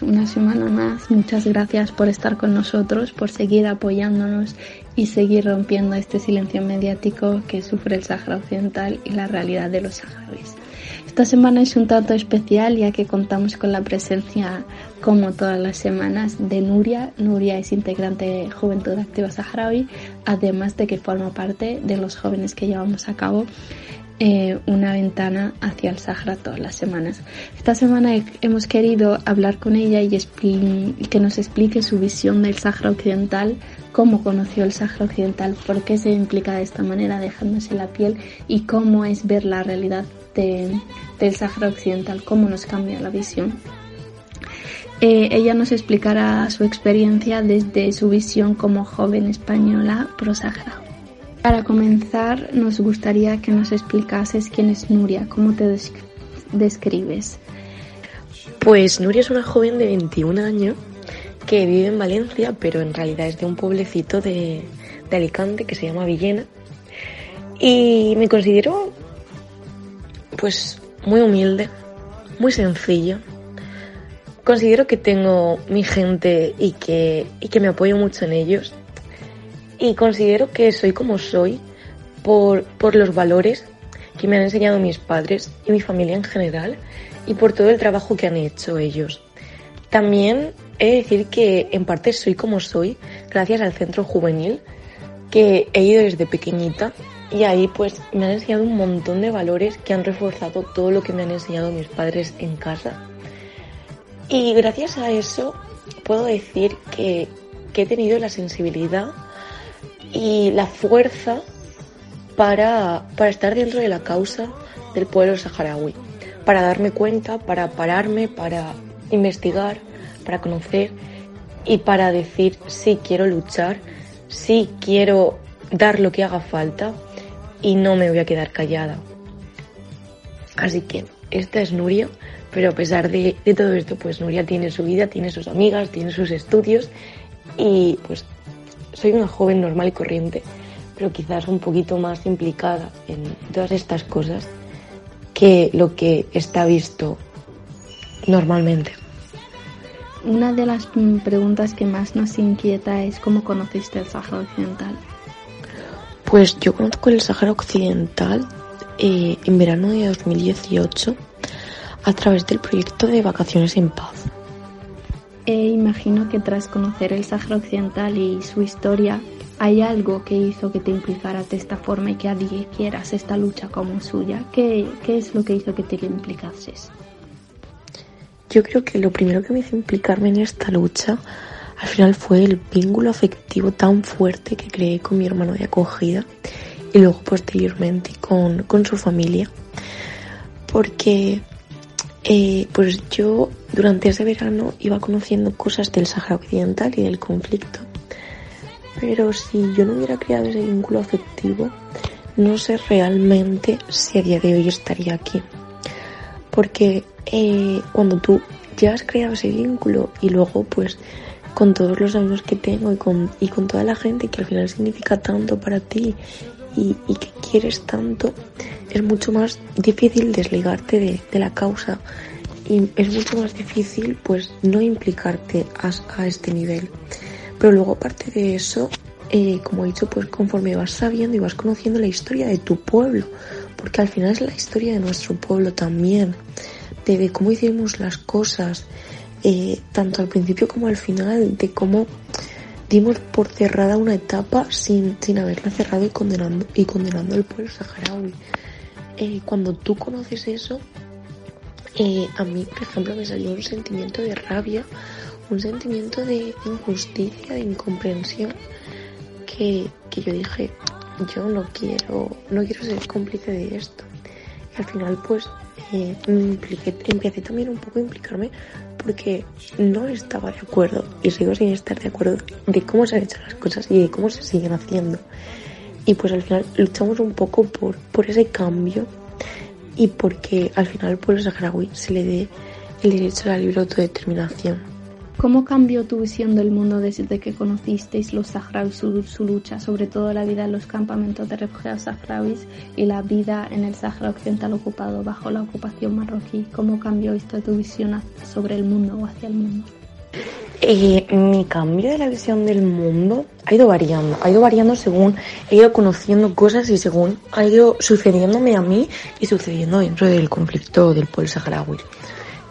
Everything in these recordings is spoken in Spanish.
Bienvenidos una semana más. Muchas gracias por estar con nosotros, por seguir apoyándonos y seguir rompiendo este silencio mediático que sufre el Sahara Occidental y la realidad de los saharauis. Esta semana es un tanto especial ya que contamos con la presencia, como todas las semanas, de Nuria. Nuria es integrante de Juventud Activa Saharaui, además de que forma parte de los jóvenes que llevamos a cabo eh, una ventana hacia el Sahara todas las semanas. Esta semana hemos querido hablar con ella y, que nos explique su visión del Sahara Occidental, cómo conoció el Sahara Occidental, por qué se implica de esta manera dejándose la piel y cómo es ver la realidad del Sahara Occidental, cómo nos cambia la visión. Eh, ella nos explicará su experiencia desde su visión como joven española pro-Sahara. Para comenzar, nos gustaría que nos explicases quién es Nuria, cómo te describes. Pues Nuria es una joven de 21 años que vive en Valencia, pero en realidad es de un pueblecito de, Alicante que se llama Villena. Y me considero pues muy humilde, muy sencilla. Considero que tengo mi gente y que, y que me apoyo mucho en ellos y considero que soy como soy por, por los valores que me han enseñado mis padres y mi familia en general y por todo el trabajo que han hecho ellos. También he de decir que en parte soy como soy gracias al centro juvenil que he ido desde pequeñita y ahí pues me han enseñado un montón de valores que han reforzado todo lo que me han enseñado mis padres en casa. Y gracias a eso puedo decir que, que he tenido la sensibilidad y la fuerza para, para estar dentro de la causa del pueblo saharaui, para darme cuenta, para pararme, para investigar, para conocer y para decir sí quiero luchar, sí quiero dar lo que haga falta y no me voy a quedar callada. Así que esta es Nuria, pero a pesar de, de todo esto, pues Nuria tiene su vida, tiene sus amigas, tiene sus estudios y pues soy una joven normal y corriente, pero quizás un poquito más implicada en todas estas cosas que lo que está visto normalmente. Una de las preguntas que más nos inquieta es cómo conociste el Sáhara Occidental. Pues yo conozco el Sáhara Occidental eh, en verano de 2018 a través del proyecto de Vacaciones en Paz. E imagino que tras conocer el Sáhara Occidental y su historia, hay algo que hizo que te implicaras de esta forma y que quieras esta lucha como suya. ¿Qué, ¿Qué es lo que hizo que te implicases? Yo creo que lo primero que me hizo implicarme en esta lucha al final fue el vínculo afectivo tan fuerte que creé con mi hermano de acogida y luego posteriormente con, con su familia. Porque eh, pues yo durante ese verano iba conociendo cosas del Sahara Occidental y del conflicto. Pero si yo no hubiera creado ese vínculo afectivo, no sé realmente si a día de hoy estaría aquí. Porque eh, cuando tú ya has creado ese vínculo y luego pues con todos los amigos que tengo y con, y con toda la gente que al final significa tanto para ti y, que quieres tanto, es mucho más difícil desligarte de, la causa y es mucho más difícil pues no implicarte a, este nivel. Pero luego aparte de eso, eh, como he dicho, pues conforme vas sabiendo y vas conociendo la historia de tu pueblo, porque al final es la historia de nuestro pueblo también, de, cómo hicimos las cosas, eh, tanto al principio como al final, de cómo dimos por cerrada una etapa sin, sin haberla cerrado y condenando, y condenando al pueblo saharaui. Eh, cuando tú conoces eso, eh, a mí, por ejemplo, me salió un sentimiento de rabia, un sentimiento de injusticia, de incomprensión, que, que yo dije, yo no quiero, no quiero ser cómplice de esto. Y al final, pues, eh, empecé también un poco a implicarme porque no estaba de acuerdo y sigo sin estar de acuerdo de cómo se han hecho las cosas y de cómo se siguen haciendo. Y pues al final luchamos un poco por, por ese cambio y porque al final al pueblo saharaui se le dé el derecho a la libre autodeterminación. ¿Cómo cambió tu visión del mundo desde que conocisteis los saharauis, su, su, lucha, sobre todo la vida en los campamentos de refugiados saharauis y la vida en el Sahara Occidental ocupado bajo la ocupación marroquí? ¿Cómo cambió esta tu visión sobre el mundo o hacia el mundo? Eh, mi cambio de la visión del mundo ha ido variando, ha ido variando según he ido conociendo cosas y según ha ido sucediéndome a mí y sucediendo dentro del conflicto del pueblo saharaui.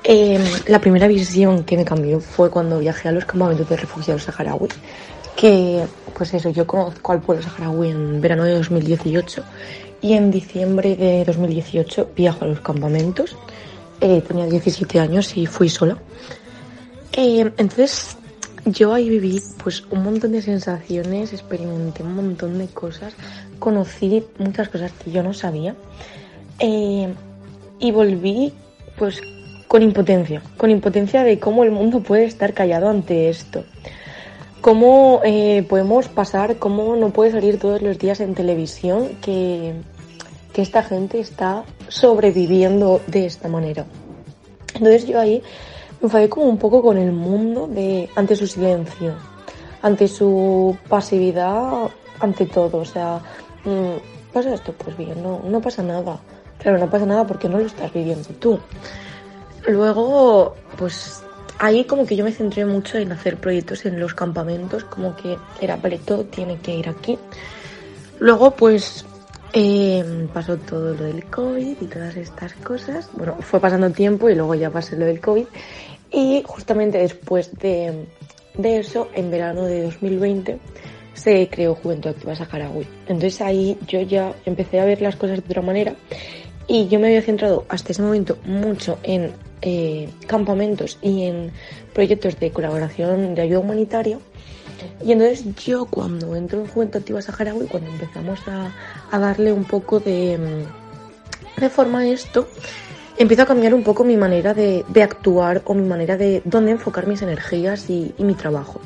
Eh, la primera visión que me cambió fue cuando viajé a los campamentos de refugiados saharauis, que pues eso, yo conozco al pueblo saharaui en verano de 2018 y en diciembre de 2018 viajo a los campamentos. Eh, tenía 17 años y fui sola. Eh, entonces yo ahí viví pues un montón de sensaciones, experimenté un montón de cosas, conocí muchas cosas que yo no sabía eh, y volví pues con impotencia, con impotencia de cómo el mundo puede estar callado ante esto. Cómo eh, podemos pasar, cómo no puede salir todos los días en televisión que, que esta gente está sobreviviendo de esta manera. Entonces yo ahí me enfadé como un poco con el mundo de, ante su silencio, ante su pasividad, ante todo. O sea, mm, pasa esto, pues bien, no, no pasa nada. Claro, no pasa nada porque no lo estás viviendo tú. Luego, pues ahí como que yo me centré mucho en hacer proyectos en los campamentos, como que era, vale, todo tiene que ir aquí. Luego, pues eh, pasó todo lo del COVID y todas estas cosas. Bueno, fue pasando tiempo y luego ya pasó lo del COVID. Y justamente después de, de eso, en verano de 2020, se creó Juventud Activa Saharaui. Entonces ahí yo ya empecé a ver las cosas de otra manera y yo me había centrado hasta ese momento mucho en eh, campamentos y en proyectos de colaboración de ayuda humanitaria. Y entonces yo cuando entro en Juventud Activa Saharaui, cuando empezamos a, a darle un poco de, de forma a esto, empiezo a cambiar un poco mi manera de, de, actuar o mi manera de dónde enfocar mis energías y, y, mi trabajo.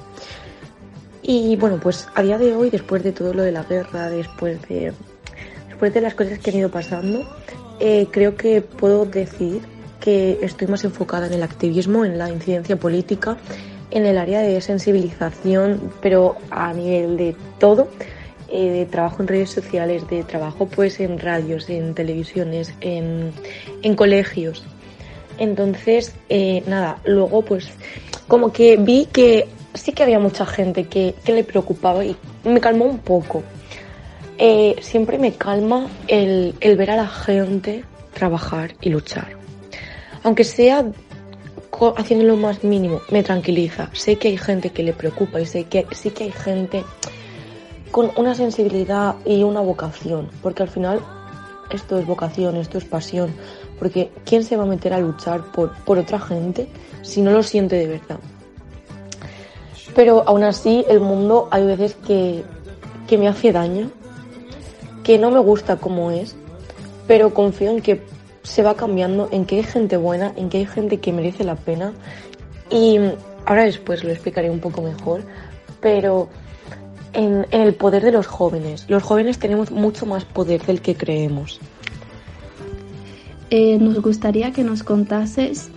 Y bueno, pues a día de hoy, después de todo lo de la guerra, después de, después de las cosas que han ido pasando, eh, creo que puedo decir que estoy más enfocada en el activismo, en la incidencia política, en el área de sensibilización, pero a nivel de todo, eh, de trabajo en redes sociales, de trabajo pues en radios, en televisiones, en, en colegios. Entonces, eh, nada, luego pues como que vi que sí que había mucha gente que, que le preocupaba y me calmó un poco. Eh, siempre me calma el, el ver a la gente trabajar y luchar aunque sea haciendo lo más mínimo, me tranquiliza. Sé que hay gente que le preocupa y sé que sí que hay gente con una sensibilidad y una vocación, porque al final esto es vocación, esto es pasión, porque ¿quién se va a meter a luchar por, por otra gente si no lo siente de verdad? Pero aún así el mundo hay veces que, que me hace daño, que no me gusta como es, pero confío en que se va cambiando, en que hay gente buena, en que hay gente que merece la pena. Y ahora después lo explicaré un poco mejor, pero en, el poder de los jóvenes. Los jóvenes tenemos mucho más poder del que creemos. Eh, nos gustaría que nos contases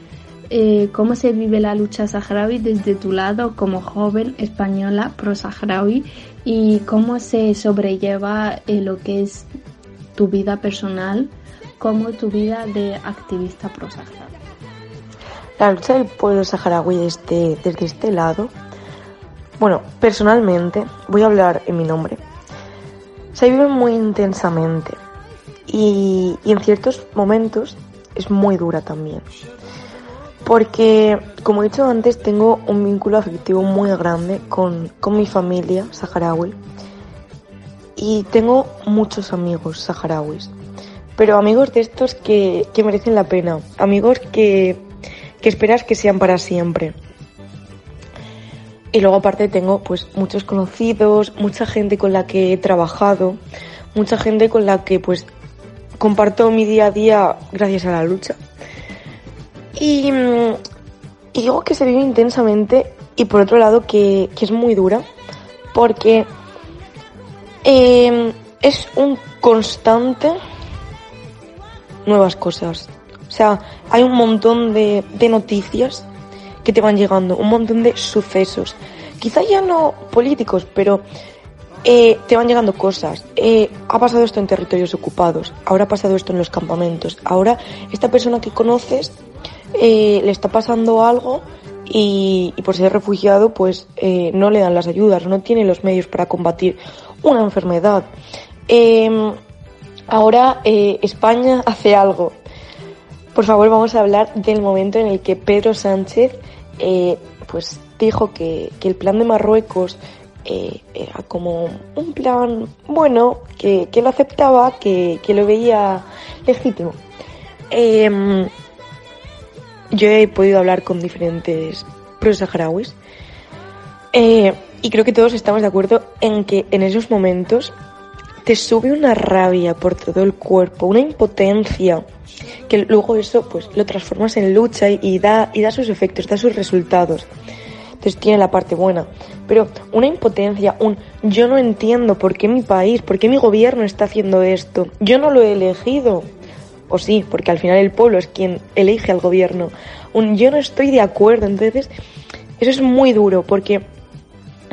eh, cómo se vive la lucha saharaui desde tu lado como joven española pro-saharaui y cómo se sobrelleva eh, lo que es tu vida personal como tu vida de activista pro-saharaui. La lucha del pueblo saharaui desde, desde este lado, bueno, personalmente, voy a hablar en mi nombre, se vive muy intensamente. y, y en ciertos momentos es muy dura también. Porque, como he dicho antes, tengo un vínculo afectivo muy grande con, con mi familia saharaui y tengo muchos amigos saharauis, pero amigos de estos que, que merecen la pena, amigos que, que esperas que sean para siempre. Y luego aparte tengo pues muchos conocidos, mucha gente con la que he trabajado, mucha gente con la que pues comparto mi día a día gracias a la lucha. Y, y digo que se vive intensamente y por otro lado que, que es muy dura porque eh, es un constante nuevas cosas. O sea, hay un montón de, de noticias que te van llegando, un montón de sucesos. Quizá ya no políticos, pero eh, te van llegando cosas. Eh, ha pasado esto en territorios ocupados, ahora ha pasado esto en los campamentos, ahora esta persona que conoces eh, le está pasando algo y, y por ser refugiado pues eh, no le dan las ayudas, no tiene los medios para combatir una enfermedad. Ahora eh, España hace algo. Por favor, vamos a hablar del momento en el que Pedro Sánchez eh, pues dijo que, que el plan de Marruecos eh, era como un plan bueno, que, que lo aceptaba, que, que lo veía legítimo. Eh, yo he podido hablar con diferentes pro-saharauis y creo que todos estamos de acuerdo en que en esos momentos te sube una rabia por todo el cuerpo, una impotencia, que luego eso pues lo transformas en lucha y, da, y da sus efectos, da sus resultados. Entonces tiene la parte buena. Pero una impotencia, un yo no entiendo por qué mi país, por qué mi gobierno está haciendo esto. Yo no lo he elegido. O sí, porque al final el pueblo es quien elige al gobierno. Un yo no estoy de acuerdo. Entonces, eso es muy duro porque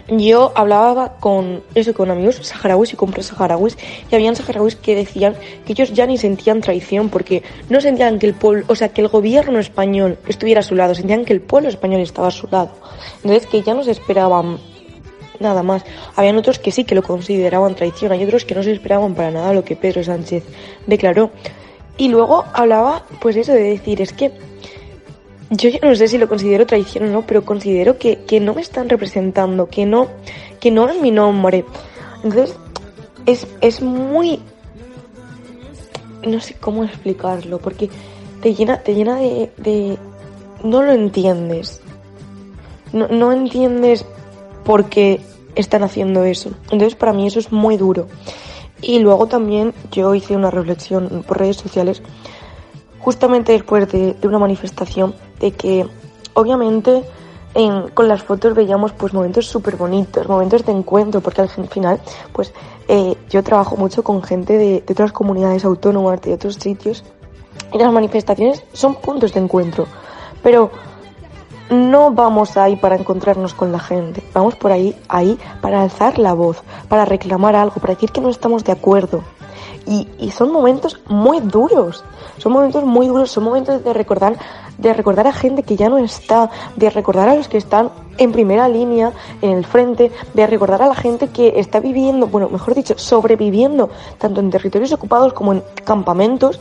yo hablaba con eso con amigos saharauis y con pro-saharauis y habían saharauis que decían que ellos ya ni sentían traición porque no sentían que el pueblo, o sea, que el gobierno español estuviera a su lado, sentían que el pueblo español estaba a su lado. Entonces que ya no se esperaban nada más. Habían otros que sí que lo consideraban traición, hay otros que no se esperaban para nada lo que Pedro Sánchez declaró. Y luego hablaba pues eso de decir, es que yo ya no sé si lo considero traición o no, pero considero que, que no me están representando, que no, que no es mi nombre. Entonces, es, es muy, no sé cómo explicarlo, porque te llena, te llena de, de no lo entiendes. No, no entiendes por qué están haciendo eso. Entonces, para mí eso es muy duro. Y luego también yo hice una reflexión por redes sociales justamente después de, de una manifestación de que obviamente en, con las fotos veíamos pues momentos súper bonitos, momentos de encuentro, porque al final pues eh, yo trabajo mucho con gente de, de otras comunidades autónomas, de otros sitios, y las manifestaciones son puntos de encuentro, pero no vamos ahí para encontrarnos con la gente, vamos por ahí, ahí para alzar la voz, para reclamar algo, para decir que no estamos de acuerdo. Y, y son momentos muy duros, son momentos muy duros, son momentos de recordar, de recordar a gente que ya no está, de recordar a los que están en primera línea, en el frente, de recordar a la gente que está viviendo, bueno, mejor dicho, sobreviviendo, tanto en territorios ocupados como en campamentos,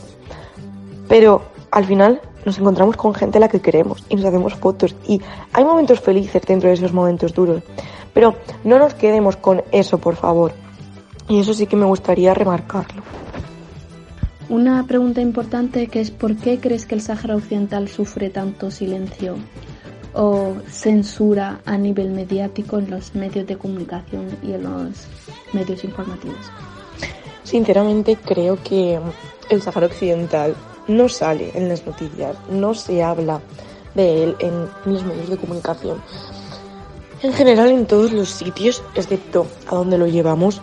pero al final nos encontramos con gente a la que queremos y nos hacemos fotos y hay momentos felices dentro de esos momentos duros, pero no nos quedemos con eso, por favor. Y eso sí que me gustaría remarcarlo. Una pregunta importante que es ¿por qué crees que el Sáhara Occidental sufre tanto silencio o censura a nivel mediático en los medios de comunicación y en los medios informativos? Sinceramente creo que el Sáhara Occidental no sale en las noticias, no se habla de él en los medios de comunicación. En general en todos los sitios, excepto a donde lo llevamos,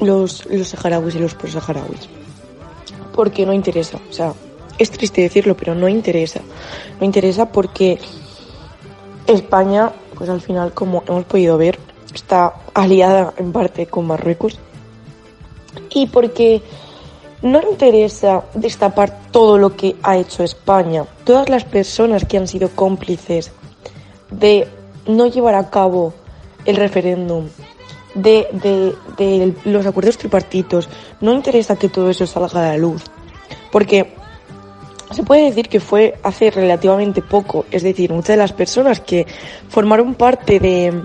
los, los saharauis y los pro-saharauis. Porque no interesa, o sea, es triste decirlo, pero no interesa. No interesa porque España, pues al final, como hemos podido ver, está aliada en parte con Marruecos. Y porque no interesa destapar todo lo que ha hecho España, todas las personas que han sido cómplices de no llevar a cabo el referéndum de, de, de los acuerdos tripartitos. No interesa que todo eso salga a la luz. Porque se puede decir que fue hace relativamente poco. Es decir, muchas de las personas que formaron parte de,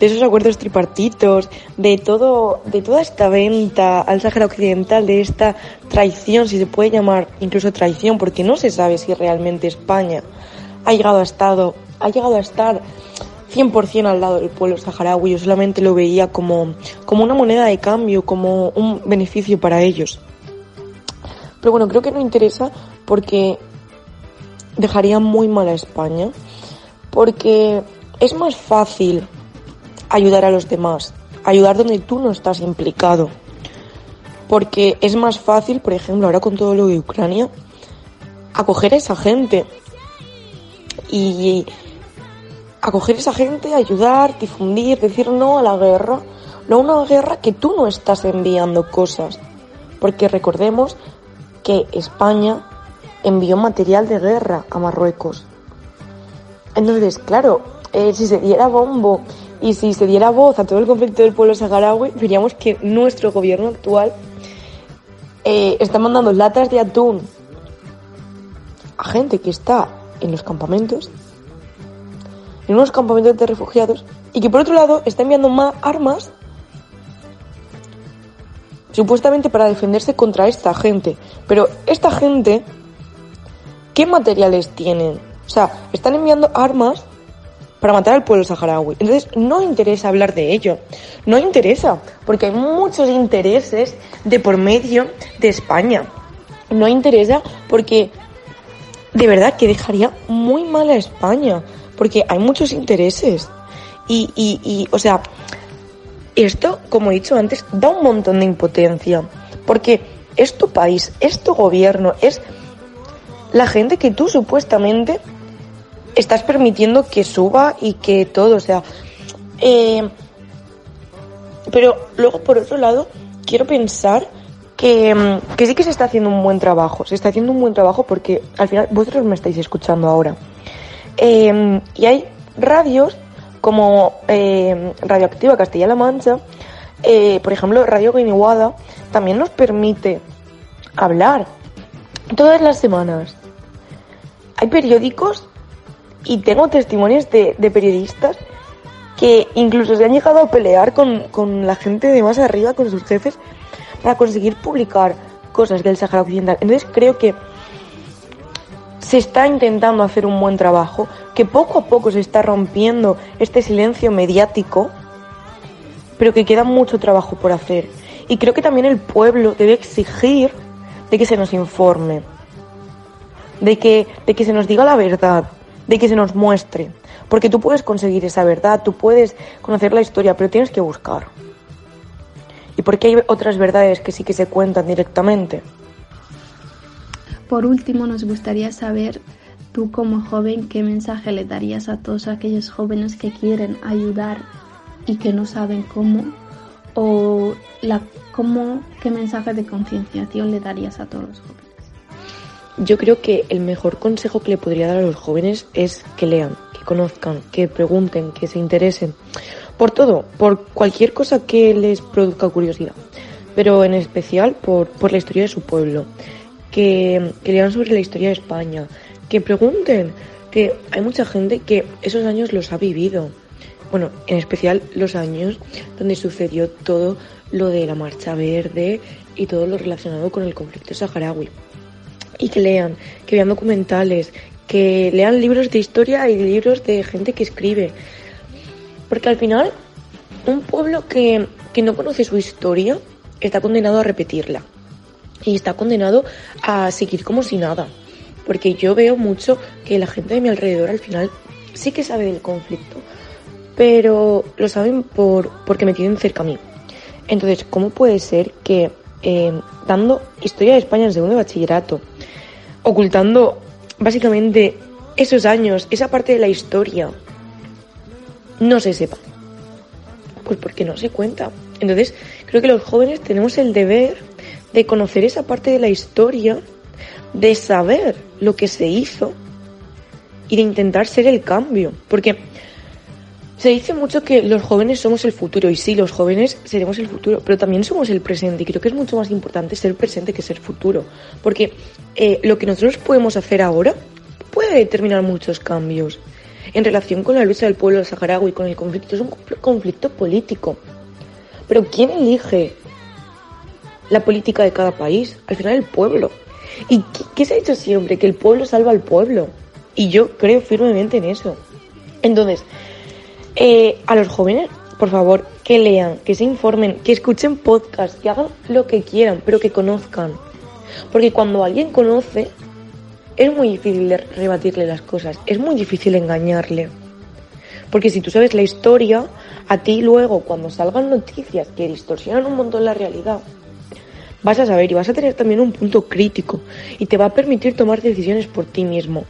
de esos acuerdos tripartitos, de todo, de toda esta venta al Sáhara Occidental, de esta traición, si se puede llamar incluso traición, porque no se sabe si realmente España ha llegado a estado, ha llegado a estar 100% al lado del pueblo saharaui, yo solamente lo veía como, como una moneda de cambio, como un beneficio para ellos. Pero bueno, creo que no interesa porque dejaría muy mal a España, porque es más fácil ayudar a los demás, ayudar donde tú no estás implicado, porque es más fácil, por ejemplo, ahora con todo lo de Ucrania, acoger a esa gente. Y acoger a esa gente, ayudar, difundir, decir no a la guerra, no a una guerra que tú no estás enviando cosas. Porque recordemos que España envió material de guerra a Marruecos. Entonces, claro, eh, si se diera bombo y si se diera voz a todo el conflicto del pueblo saharaui, veríamos que nuestro gobierno actual eh, está mandando latas de atún a gente que está en los campamentos en unos campamentos de refugiados y que por otro lado está enviando más armas supuestamente para defenderse contra esta gente. Pero esta gente, ¿qué materiales tienen? O sea, están enviando armas para matar al pueblo saharaui. Entonces, no interesa hablar de ello. No interesa, porque hay muchos intereses de por medio de España. No interesa porque de verdad que dejaría muy mal a España porque hay muchos intereses. Y, y, y, o sea, esto, como he dicho antes, da un montón de impotencia, porque es tu país, es tu gobierno, es la gente que tú supuestamente estás permitiendo que suba y que todo, o sea, eh, pero luego por otro lado quiero pensar que, que sí que se está haciendo un buen trabajo, se está haciendo un buen trabajo porque al final vosotros me estáis escuchando ahora. Eh, y hay radios como eh, Radioactiva Castilla-La Mancha, eh, por ejemplo, Radio Guiniguada, también nos permite hablar todas las semanas. Hay periódicos y tengo testimonios de, de periodistas que incluso se han llegado a pelear con, con, la gente de más arriba, con sus jefes, para conseguir publicar cosas del Sahara Occidental. Entonces creo que se está intentando hacer un buen trabajo, que poco a poco se está rompiendo este silencio mediático, pero que queda mucho trabajo por hacer. Y creo que también el pueblo debe exigir de que se nos informe, de que, de que se nos diga la verdad, de que se nos muestre. Porque tú puedes conseguir esa verdad, tú puedes conocer la historia, pero tienes que buscar. Y porque hay otras verdades que sí que se cuentan directamente. Por último, nos gustaría saber, tú como joven, qué mensaje le darías a todos aquellos jóvenes que quieren ayudar y que no saben cómo, o la, cómo, qué mensaje de concienciación le darías a todos los jóvenes. Yo creo que el mejor consejo que le podría dar a los jóvenes es que lean, que conozcan, que pregunten, que se interesen. Por todo, por cualquier cosa que les produzca curiosidad, pero en especial por, la historia de su pueblo que, que lean sobre la historia de España, que pregunten, que hay mucha gente que esos años los ha vivido. Bueno, en especial los años donde sucedió todo lo de la Marcha Verde y todo lo relacionado con el conflicto saharaui. Y que lean, que vean documentales, que lean libros de historia y libros de gente que escribe. Porque al final, un pueblo que, que no conoce su historia está condenado a repetirla y está condenado a seguir como si nada. Porque yo veo mucho que la gente de mi alrededor al final sí que sabe del conflicto, pero lo saben por, porque me tienen cerca a mí. Entonces, ¿cómo puede ser que eh, dando historia de España en segundo de bachillerato, ocultando básicamente esos años, esa parte de la historia, no se sepa? Pues porque no se cuenta. Entonces, creo que los jóvenes tenemos el deber de conocer esa parte de la historia, de saber lo que se hizo y de intentar ser el cambio. Porque Se dice mucho que los jóvenes somos el futuro, y sí, los jóvenes seremos el futuro, pero también somos el presente, y creo que es mucho más importante ser presente que ser futuro, porque eh, lo que nosotros podemos hacer ahora puede determinar muchos cambios. En relación con la lucha del pueblo saharaui, con el conflicto, es un conflicto político. Pero ¿quién elige la política de cada país? Al final el pueblo. ¿Y qué, se ha dicho siempre? Que el pueblo salva al pueblo. Y yo creo firmemente en eso. Entonces, eh, a los jóvenes, por favor, que lean, que se informen, que escuchen podcasts, que hagan lo que quieran, pero que conozcan. Porque cuando alguien conoce, es muy difícil rebatirle las cosas, es muy difícil engañarle. Porque si tú sabes la historia, a ti luego, cuando salgan noticias que distorsionan un montón la realidad, vas a saber y vas a tener también un punto crítico y te va a permitir tomar decisiones por ti mismo.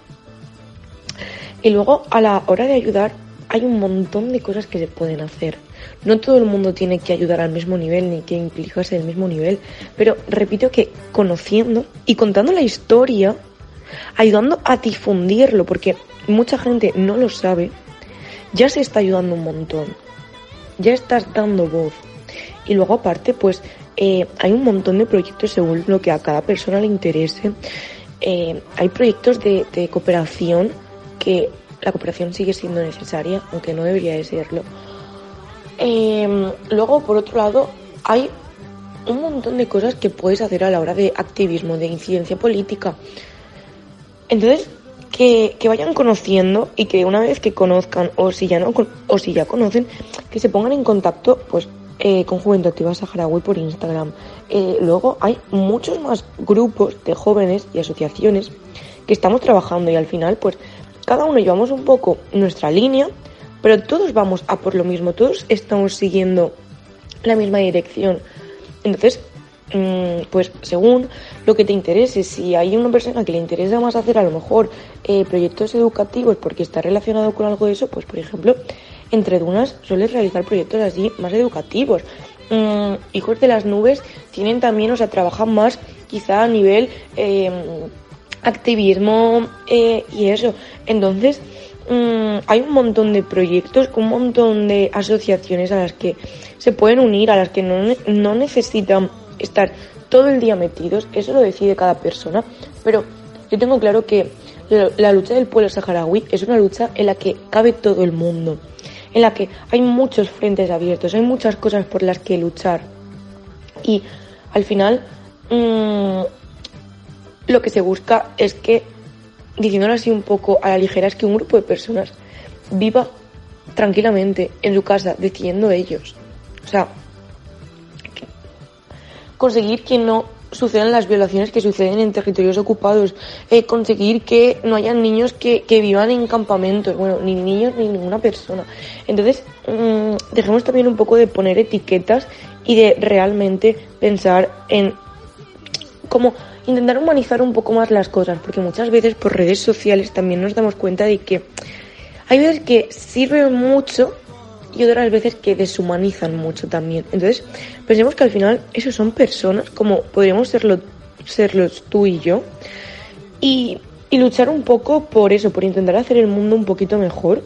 Y luego, a la hora de ayudar, hay un montón de cosas que se pueden hacer. No todo el mundo tiene que ayudar al mismo nivel ni que implicarse del mismo nivel, pero repito que conociendo y contando la historia, ayudando a difundirlo, porque mucha gente no lo sabe, ya se está ayudando un montón. Ya estás dando voz. Y luego aparte, pues eh, hay un montón de proyectos según lo que a cada persona le interese. Eh, hay proyectos de, cooperación que la cooperación sigue siendo necesaria, aunque no debería de serlo. Em, luego, por otro lado, hay un montón de cosas que puedes hacer a la hora de activismo, de incidencia política. Entonces, que, vayan conociendo y que una vez que conozcan o si ya no o si ya conocen, que se pongan en contacto pues eh, con Juventud Activa Saharaui por Instagram. Eh, luego hay muchos más grupos de jóvenes y asociaciones que estamos trabajando y al final pues cada uno llevamos un poco nuestra línea, pero todos vamos a por lo mismo, todos estamos siguiendo la misma dirección. Entonces, pues según lo que te interese, si hay una persona que le interesa más hacer a lo mejor eh, proyectos educativos porque está relacionado con algo de eso, pues por ejemplo, entre Dunas sueles realizar proyectos así más educativos. Mm, hijos de las nubes tienen también, o sea, trabajan más quizá a nivel eh, activismo eh, y eso. Entonces, mm, hay un montón de proyectos, un montón de asociaciones a las que se pueden unir, a las que no, no necesitan estar todo el día metidos, eso lo decide cada persona, pero yo tengo claro que la lucha del pueblo saharaui es una lucha en la que cabe todo el mundo, en la que hay muchos frentes abiertos, hay muchas cosas por las que luchar. Y al final, mmm, lo que se busca es que, diciéndolo así un poco a la ligera, es que un grupo de personas viva tranquilamente en su casa, decidiendo ellos. O sea, conseguir que no sucedan las violaciones que suceden en territorios ocupados, eh, conseguir que no hayan niños que, vivan en campamentos, bueno, ni niños ni ninguna persona. Entonces, mmm, dejemos también un poco de poner etiquetas y de realmente pensar en cómo intentar humanizar un poco más las cosas, porque muchas veces por redes sociales también nos damos cuenta de que hay veces que sirven mucho y otras veces que deshumanizan mucho también. Entonces, pensemos que al final esos son personas como podríamos serlo, serlos tú y yo y, y luchar un poco por eso, por intentar hacer el mundo un poquito mejor.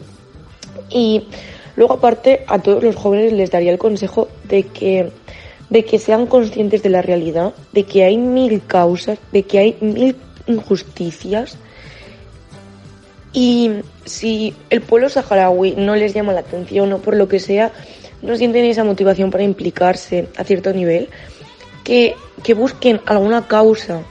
Y luego aparte a todos los jóvenes les daría el consejo de que de que sean conscientes de la realidad, de que hay mil causas, de que hay mil injusticias. Y si el pueblo saharaui no les llama la atención o por lo que sea, no sienten esa motivación para implicarse a cierto nivel, que, que busquen alguna causa,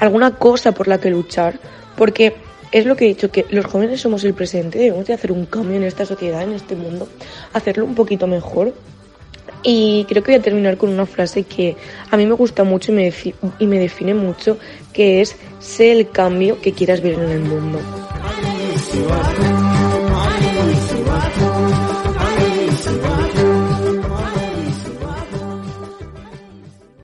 alguna cosa por la que luchar, porque es lo que he dicho, que los jóvenes somos el presente, debemos de hacer un cambio en esta sociedad, en este mundo, hacerlo un poquito mejor y creo que voy a terminar con una frase que a mí me gusta mucho y me, y me define mucho, que es sé el cambio que quieras ver en el mundo. Shiva Tum, Hare Shiva Tum.